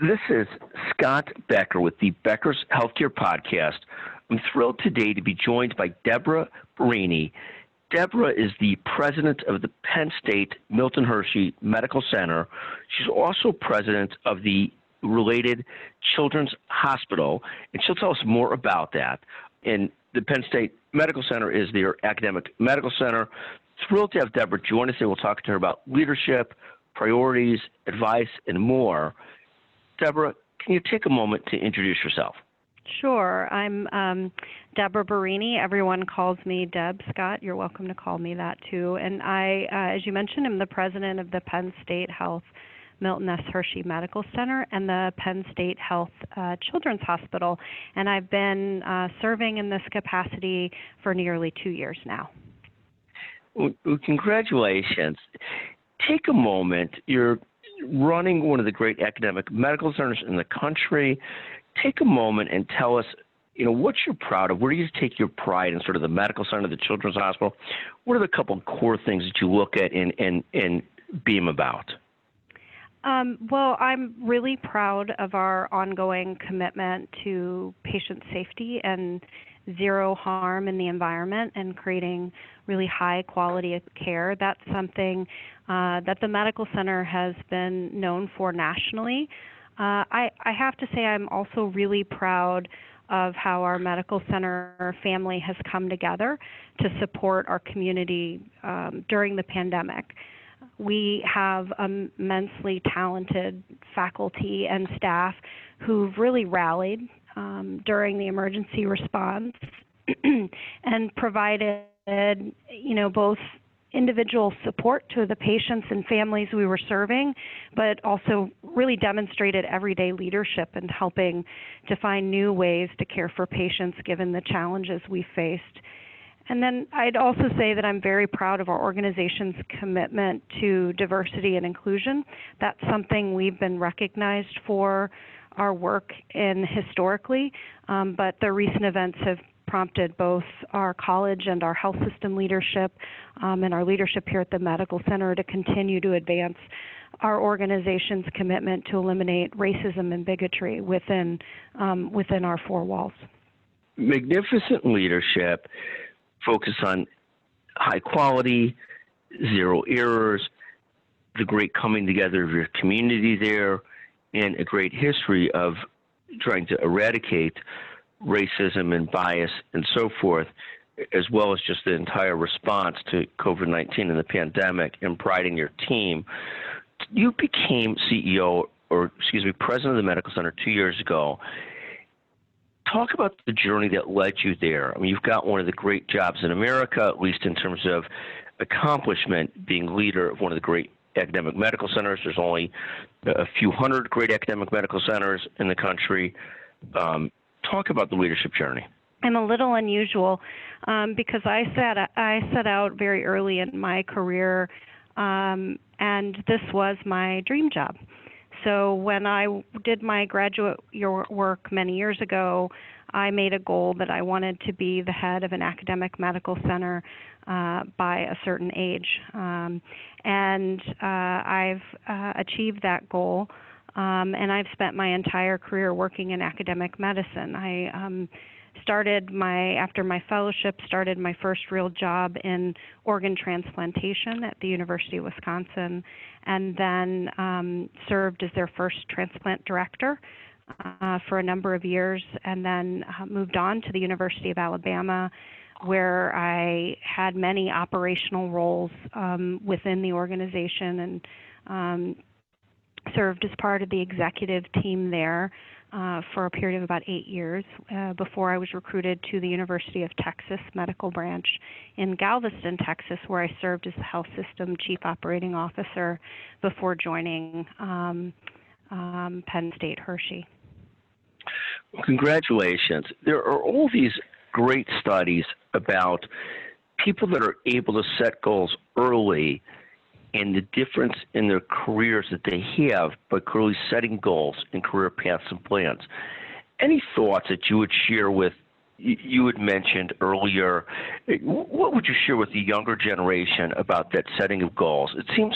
This is Scott Becker with the Becker's Healthcare Podcast. I'm thrilled today to be joined by Deborah Berini. Deborah is the president of the Penn State Milton Hershey Medical Center. She's also president of the related Children's Hospital, and she'll tell us more about that. And the Penn State Medical Center is their academic medical center. Thrilled to have Deborah join us, and we'll talk to her about leadership, priorities, advice, and more. Deborah, can you take a moment to introduce yourself? Sure. I'm um, Deborah Berini. Everyone calls me Deb Scott. You're welcome to call me that too. And I, uh, as you mentioned, I'm the president of the Penn State Health Milton S. Hershey Medical Center and the Penn State Health uh, Children's Hospital. And I've been uh, serving in this capacity for nearly two years now. Well, congratulations. Take a moment. You're running one of the great academic medical centers in the country. Take a moment and tell us, you know, what you're proud of. Where do you take your pride in sort of the medical center, the children's hospital? What are the couple of core things that you look at and and and beam about? Um, well, I'm really proud of our ongoing commitment to patient safety and zero harm in the environment and creating really high quality of care. That's something uh, that the medical center has been known for nationally. Uh, I, I have to say, I'm also really proud of how our medical center family has come together to support our community um, during the pandemic. We have immensely talented faculty and staff who've really rallied um, during the emergency response and provided, you know, both individual support to the patients and families we were serving, but also really demonstrated everyday leadership and helping to find new ways to care for patients given the challenges we faced. And then I'd also say that I'm very proud of our organization's commitment to diversity and inclusion. That's something we've been recognized for our work in historically, um, but the recent events have prompted both our college and our health system leadership um, and our leadership here at the medical center to continue to advance our organization's commitment to eliminate racism and bigotry within um, within our four walls. Magnificent leadership, focus on high quality, zero errors, the great coming together of your community there, and a great history of trying to eradicate racism and bias and so forth, as well as just the entire response to COVID 19 and the pandemic and priding your team. You became CEO, or excuse me, president of the medical center two years ago. Talk about the journey that led you there. I mean, you've got one of the great jobs in America, at least in terms of accomplishment, being leader of one of the great academic medical centers. There's only a few hundred great academic medical centers in the country. Um, talk about the leadership journey. I'm a little unusual um, because I set I set out very early in my career, um, and this was my dream job. So when I did my graduate work many years ago, I made a goal that I wanted to be the head of an academic medical center uh, by a certain age, um, and uh, I've uh, achieved that goal. Um, and I've spent my entire career working in academic medicine. I um, started my after my fellowship started my first real job in organ transplantation at the University of Wisconsin, and then um, served as their first transplant director uh, for a number of years, and then uh, moved on to the University of Alabama. Where I had many operational roles um, within the organization and um, served as part of the executive team there uh, for a period of about eight years uh, before I was recruited to the University of Texas Medical Branch in Galveston, Texas, where I served as the health system chief operating officer before joining um, um, Penn State Hershey. Congratulations. There are all these great studies about people that are able to set goals early and the difference in their careers that they have by clearly setting goals and career paths and plans. Any thoughts that you would share with you had mentioned earlier, what would you share with the younger generation about that setting of goals? It seems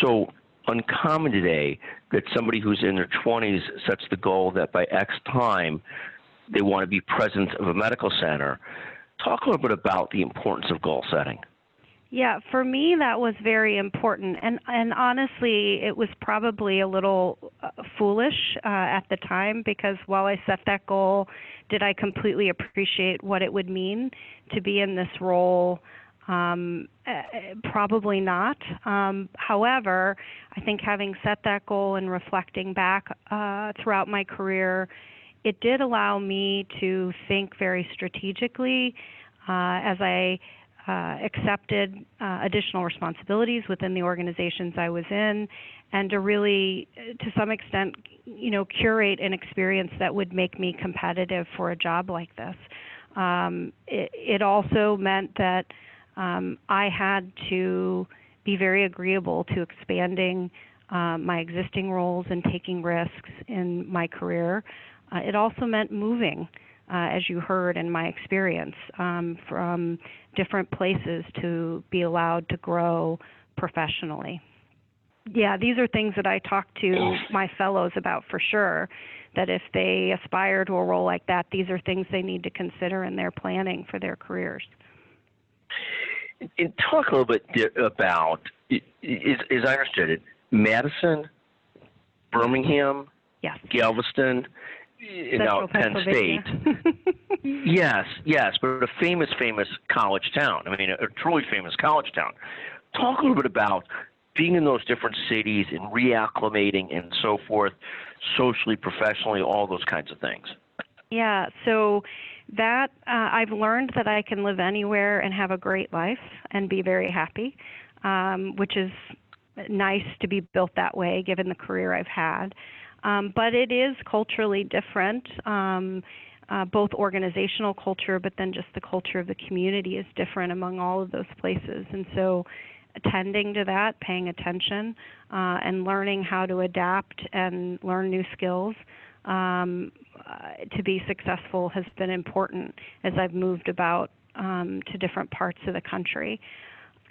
so uncommon today that somebody who's in their 20s sets the goal that by X time they want to be president of a medical center. Talk a little bit about the importance of goal setting. Yeah, for me that was very important, and and honestly, it was probably a little uh, foolish uh, at the time because while I set that goal, did I completely appreciate what it would mean to be in this role? Um, uh, probably not. Um, however, I think having set that goal and reflecting back uh, throughout my career, it did allow me to think very strategically uh, as I uh, accepted uh, additional responsibilities within the organizations I was in, and to really, to some extent, you know, curate an experience that would make me competitive for a job like this. Um, it, it, also meant that um, I had to be very agreeable to expanding uh, my existing roles and taking risks in my career. Uh, it also meant moving uh, as you heard in my experience, um, from different places to be allowed to grow professionally. Yeah, these are things that I talk to my fellows about for sure. That if they aspire to a role like that, these are things they need to consider in their planning for their careers. And talk a little bit about, as, as I understood it, Madison, Birmingham, yes. Galveston, Central Penn State. yes, yes, but a famous, famous college town. I mean, a, a truly famous college town. Talk a little bit about being in those different cities and reacclimating and so forth, socially, professionally, all those kinds of things. Yeah, so that uh, I've learned that I can live anywhere and have a great life and be very happy, um, which is nice to be built that way given the career I've had. Um, but it is culturally different. Um, uh, both organizational culture, but then just the culture of the community is different among all of those places. And so, attending to that, paying attention, uh, and learning how to adapt and learn new skills um, uh, to be successful has been important as I've moved about um, to different parts of the country.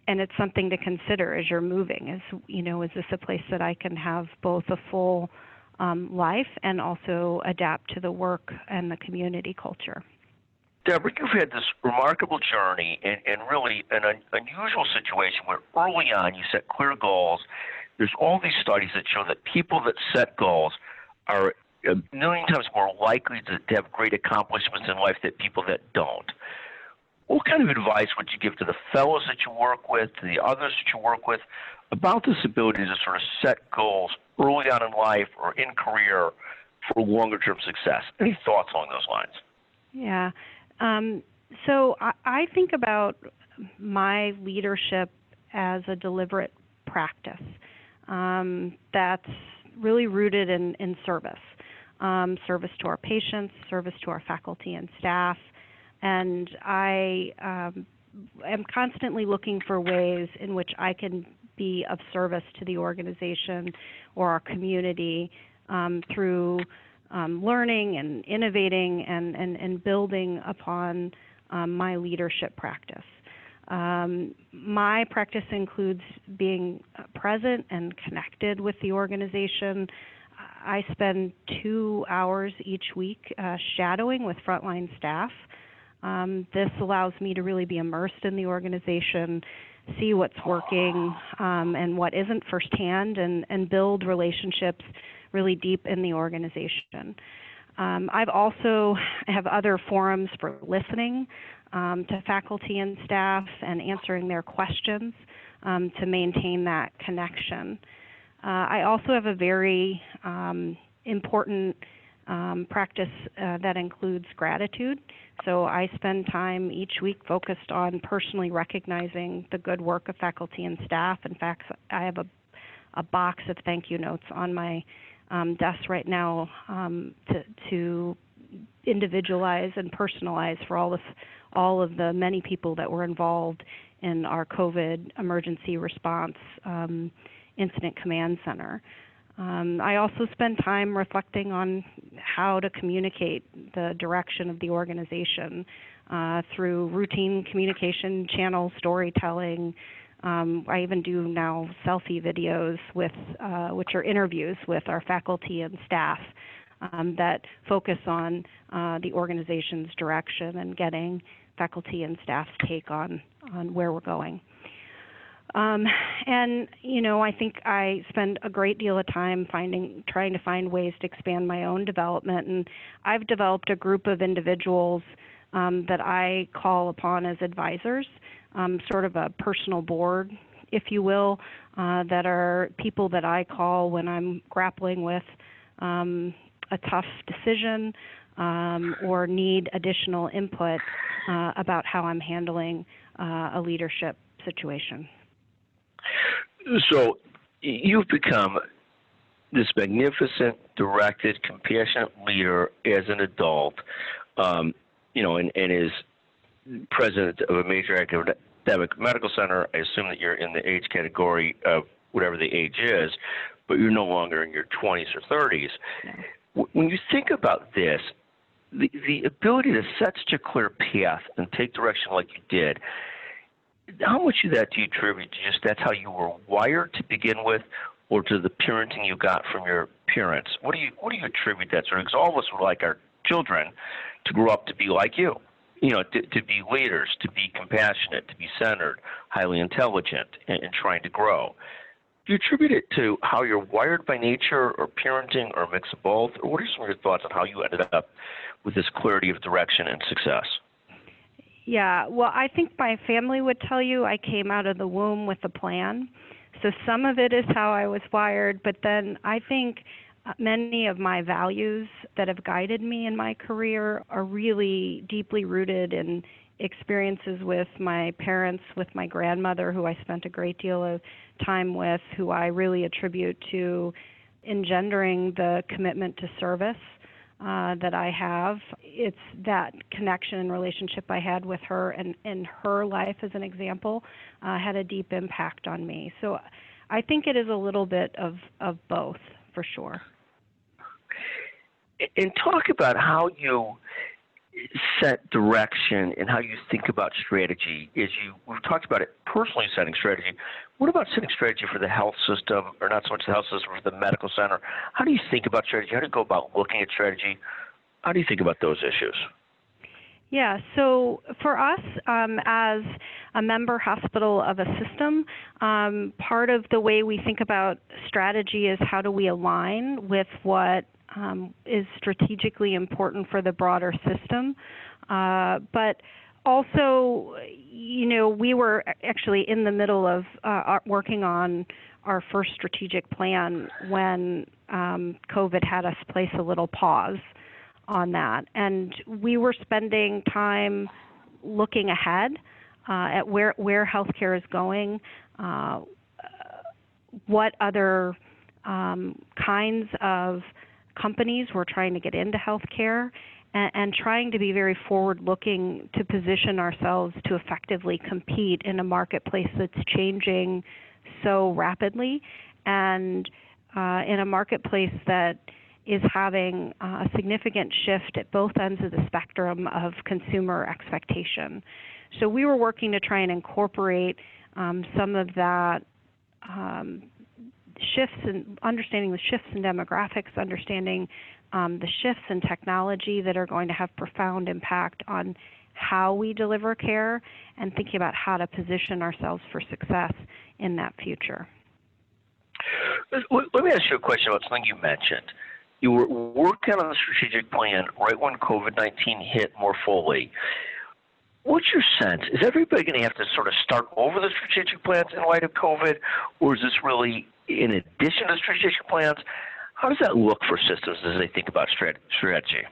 And it's something to consider as you're moving. Is you know, is this a place that I can have both a full um, life and also adapt to the work and the community culture. Deborah, you've had this remarkable journey and, and really an un- unusual situation where early on you set clear goals. There's all these studies that show that people that set goals are a million times more likely to, have great accomplishments in life than people that don't. What kind of advice would you give to the fellows that you work with, to the others that you work with, about this ability to sort of set goals early on in life or in career for longer term success. Any thoughts along those lines? Yeah. Um, so I, I think about my leadership as a deliberate practice um, that's really rooted in, in service um, service to our patients, service to our faculty and staff. And I um, am constantly looking for ways in which I can be of service to the organization or our community um, through um, learning and innovating and, and, and building upon um, my leadership practice. Um, my practice includes being present and connected with the organization. I spend two hours each week uh, shadowing with frontline staff. Um, this allows me to really be immersed in the organization see what's working um, and what isn't firsthand and, and build relationships really deep in the organization. Um, I've also have other forums for listening um, to faculty and staff and answering their questions um, to maintain that connection. Uh, I also have a very um, important um, practice uh, that includes gratitude. So I spend time each week focused on personally recognizing the good work of faculty and staff. In fact, I have a, a box of thank you notes on my um, desk right now um, to, to individualize and personalize for all of all of the many people that were involved in our COVID emergency response um, incident command center. Um, I also spend time reflecting on how to communicate the direction of the organization uh, through routine communication channels, storytelling, Um, I even do now selfie videos with, uh, which are interviews with our faculty and staff um, that focus on uh, the organization's direction and getting faculty and staff's take on on where we're going. Um, and you know, I think I spend a great deal of time finding, trying to find ways to expand my own development. And I've developed a group of individuals um, that I call upon as advisors, um, sort of a personal board, if you will, uh, that are people that I call when I'm grappling with um, a tough decision um, or need additional input uh, about how I'm handling uh, a leadership situation. So you've become this magnificent, directed, compassionate leader as an adult, um, you know, and, and as president of a major academic medical center. I assume that you're in the age category of whatever the age is, but you're no longer in your 20s or 30s. When you think about this, the, the ability to set such a clear path and take direction like you did, how much of that do you attribute to just that's how you were wired to begin with, or to the parenting you got from your parents? What do you what do you attribute that sort of? Because all of us would like our children to grow up to be like you, you know, to, to be leaders, to be compassionate, to be centered, highly intelligent, and, and trying to grow. Do you attribute it to how you're wired by nature, or parenting, or a mix of both? Or what are some of your thoughts on how you ended up with this clarity of direction and success? Yeah, well, I think my family would tell you I came out of the womb with a plan. So some of it is how I was wired, but then I think uh, many of my values that have guided me in my career are really deeply rooted in experiences with my parents, with my grandmother, who I spent a great deal of time with, who I really attribute to engendering the commitment to service uh, that I have. It's that connection and relationship I had with her and, and her life, as an example, uh, had a deep impact on me. So I think it is a little bit of, of both, for sure. And talk about how you set direction and how you think about strategy. Is you we've talked about it personally setting strategy. What about setting strategy for the health system or not so much the health system for the medical center? How do you think about strategy? How do you go about looking at strategy? How do you think about those issues? Yeah, so for us, um, as a member hospital of a system, um, part of the way we think about strategy is how do we align with what um, is strategically important for the broader system. Uh, but also, you know, we were actually in the middle of uh, working on our first strategic plan when um, COVID had us place a little pause on that. And we were spending time looking ahead uh, at where, where healthcare is going, uh, what other um, kinds of companies who are trying to get into healthcare and, and trying to be very forward looking to position ourselves to effectively compete in a marketplace that's changing so rapidly and uh, in a marketplace that is having uh, a significant shift at both ends of the spectrum of consumer expectation. So we were working to try and incorporate um, some of that um, shifts in understanding the shifts in demographics, understanding um, the shifts in technology that are going to have profound impact on how we deliver care, and thinking about how to position ourselves for success in that future. Let me ask you a question about something you mentioned. You were working on a strategic plan right when COVID 19 hit more fully. What's your sense? Is everybody going to have to sort of start over the strategic plans in light of COVID, or is this really in addition to strategic plans? How does that look for systems as they think about strategy?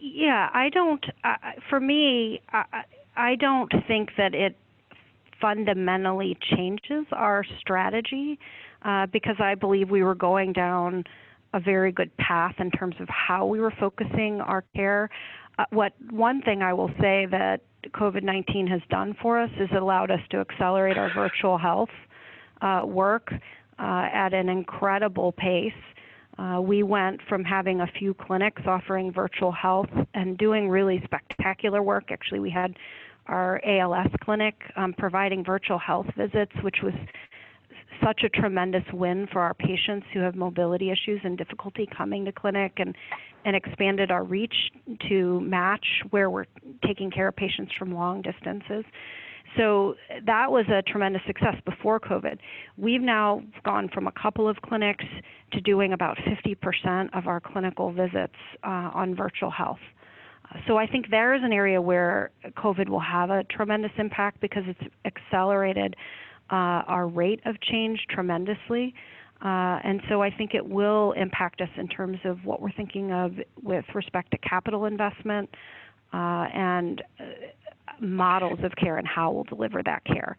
Yeah, I don't. Uh, for me, I, I don't think that it fundamentally changes our strategy uh, because I believe we were going down a very good path in terms of how we were focusing our care. Uh, what one thing I will say that COVID 19 has done for us is allowed us to accelerate our virtual health uh, work uh, at an incredible pace. Uh, we went from having a few clinics offering virtual health and doing really spectacular work. Actually, we had our ALS clinic, um, providing virtual health visits, which was such a tremendous win for our patients who have mobility issues and difficulty coming to clinic and, and expanded our reach to match where we're taking care of patients from long distances. So that was a tremendous success before COVID. We've now gone from a couple of clinics to doing about 50% of our clinical visits uh, on virtual health. So I think there is an area where COVID will have a tremendous impact because it's accelerated uh, our rate of change tremendously. Uh, and so I think it will impact us in terms of what we're thinking of with respect to capital investment uh, and uh, models of care and how we'll deliver that care.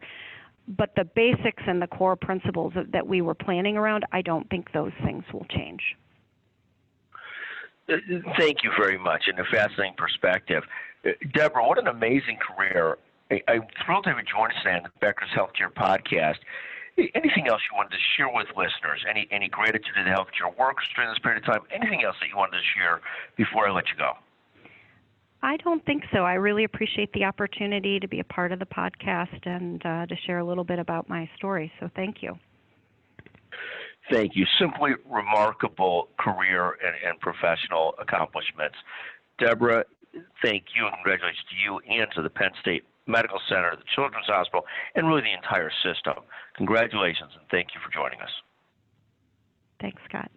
But the basics and the core principles of, that we were planning around, I don't think those things will change. Uh, Thank you very much, and a fascinating perspective. Uh, Deborah, what an amazing career. I, I'm thrilled to have you join us today on the Becker's Healthcare Podcast. Anything else you wanted to share with listeners? Any any gratitude to the healthcare workers during this period of time? Anything else that you wanted to share before I let you go? I don't think so. I really appreciate the opportunity to be a part of the podcast and uh, to share a little bit about my story. So thank you. Thank you. Simply remarkable career and, and professional accomplishments. Deborah, thank you and congratulations to you and to the Penn State Medical Center, the Children's Hospital, and really the entire system. Congratulations and thank you for joining us. Thanks, Scott.